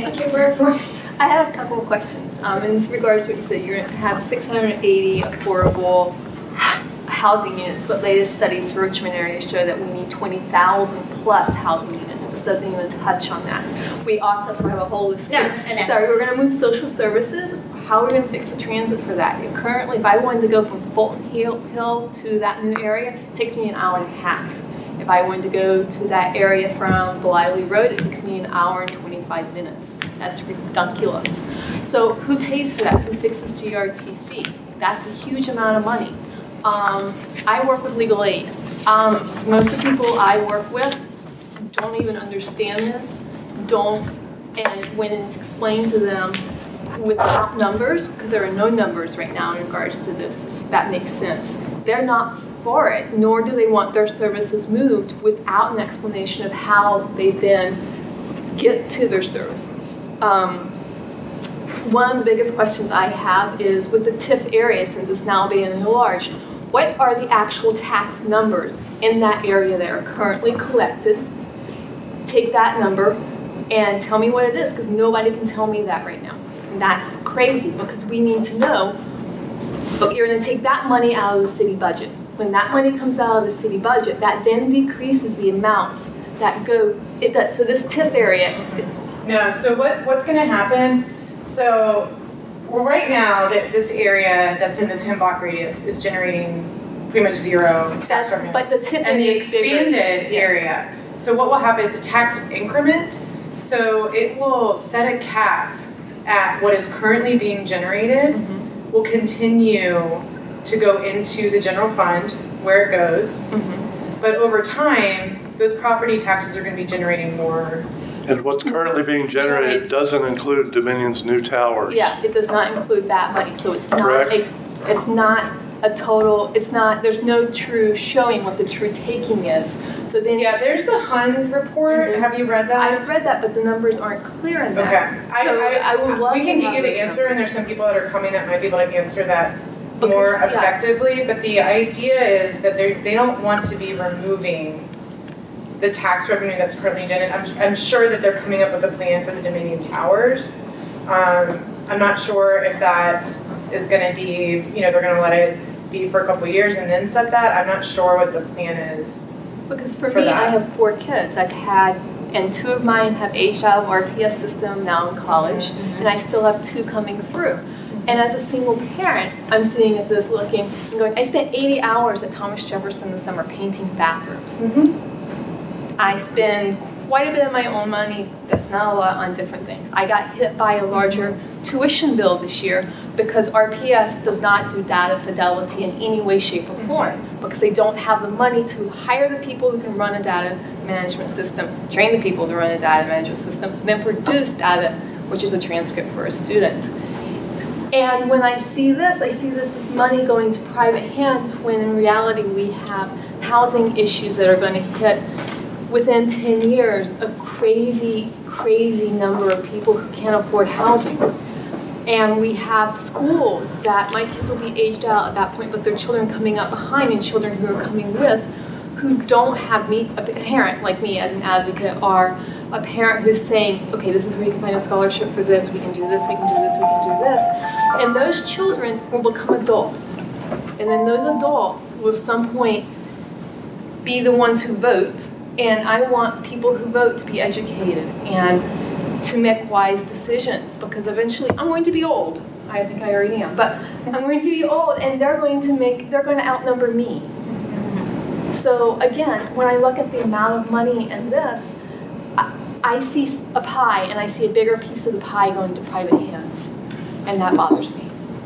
Thank you for, I have a couple of questions. Um, in regards to what you said, you're have six hundred and eighty affordable housing units, but latest studies for Richmond area show that we need twenty thousand plus housing units. This doesn't even touch on that. We also, have a whole list. No. Sorry, we're gonna move social services. How are we gonna fix the transit for that? Currently, if I wanted to go from Fulton Hill, Hill to that new area, it takes me an hour and a half. If I wanted to go to that area from Bliley Road, it takes me an hour and 25 minutes. That's ridiculous. So who pays for that? Who fixes GRTC? That's a huge amount of money. Um, I work with legal aid. Um, most of the people I work with don't even understand this, don't, and when it's explained to them with without numbers, because there are no numbers right now in regards to this, that makes sense. They're not for it, nor do they want their services moved without an explanation of how they then get to their services. Um, one of the biggest questions I have is with the TIF area, since it's now being enlarged, what are the actual tax numbers in that area that are currently collected? Take that number and tell me what it is, because nobody can tell me that right now. And that's crazy, because we need to know, but you're gonna take that money out of the city budget. When that money comes out of the city budget, that then decreases the amounts that go, it does, so this TIF area, No, so what, what's gonna happen, so, well, right now, that this area that's in the ten block radius is generating pretty much zero tax revenue. but the TIF And the is expanded Yes. area, so what will happen, it's a tax increment, so it will set a cap at what is currently being generated, Mhm, will continue to go into the general fund where it goes. mhm. But over time, those property taxes are gonna be generating more. And what's currently being generated doesn't include Dominion's new towers. Yeah, it does not include that money, so it's not Correct. a, it's not a total, it's not, there's no true showing what the true taking is. So then, Yeah, there's the HUN report, Mhm. have you read that? I've read that, but the numbers aren't clear in Okay, that. I, So I would love we can have get you the those answer, and numbers. there's some people that are coming that might be able to answer that Because, more yeah. effectively, but the idea is that they, they don't want to be removing the tax revenue that's currently generated. I'm, I'm sure that they're coming up with a plan for the Dominion Towers. Um, I'm not sure if that is gonna be, you know, they're gonna let it be for a couple years and then set that. I'm not sure what the plan is. Because for for me, I have four kids. I've had, and two of mine have aged out of RPS system now in college, and I still have two coming through. And as a single parent, I'm sitting at this looking and going, I spent 80 hours at Thomas Jefferson this summer painting bathrooms. I spend quite a bit of my own money, that's not a lot, on different things. I got hit by a larger tuition bill this year because RPS does not do data fidelity in any way, shape, or form mm-hmm. because they don't have the money to hire the people who can run a data management system, train the people to run a data management system, then produce data, which is a transcript for a student. And when I see this, I see this as money going to private hands when in reality we have housing issues that are going to hit within 10 years a crazy, crazy number of people who can't afford housing. And we have schools that my kids will be aged out at that point, but their children coming up behind and children who are coming with who don't have me, a parent like me as an advocate, or a parent who's saying, okay, this is where you can find a scholarship for this, we can do this, we can do this, we can do this. And those children will become adults. And then those adults will at some point be the ones who vote. And I want people who vote to be educated and to make wise decisions because eventually I'm going to be old. I think I already am, but I'm going to be old and they're going to make, they're going to outnumber me. So again, when I look at the amount of money in this, I- I see a pie and I see a bigger piece of the pie going to private hands. And that bothers me.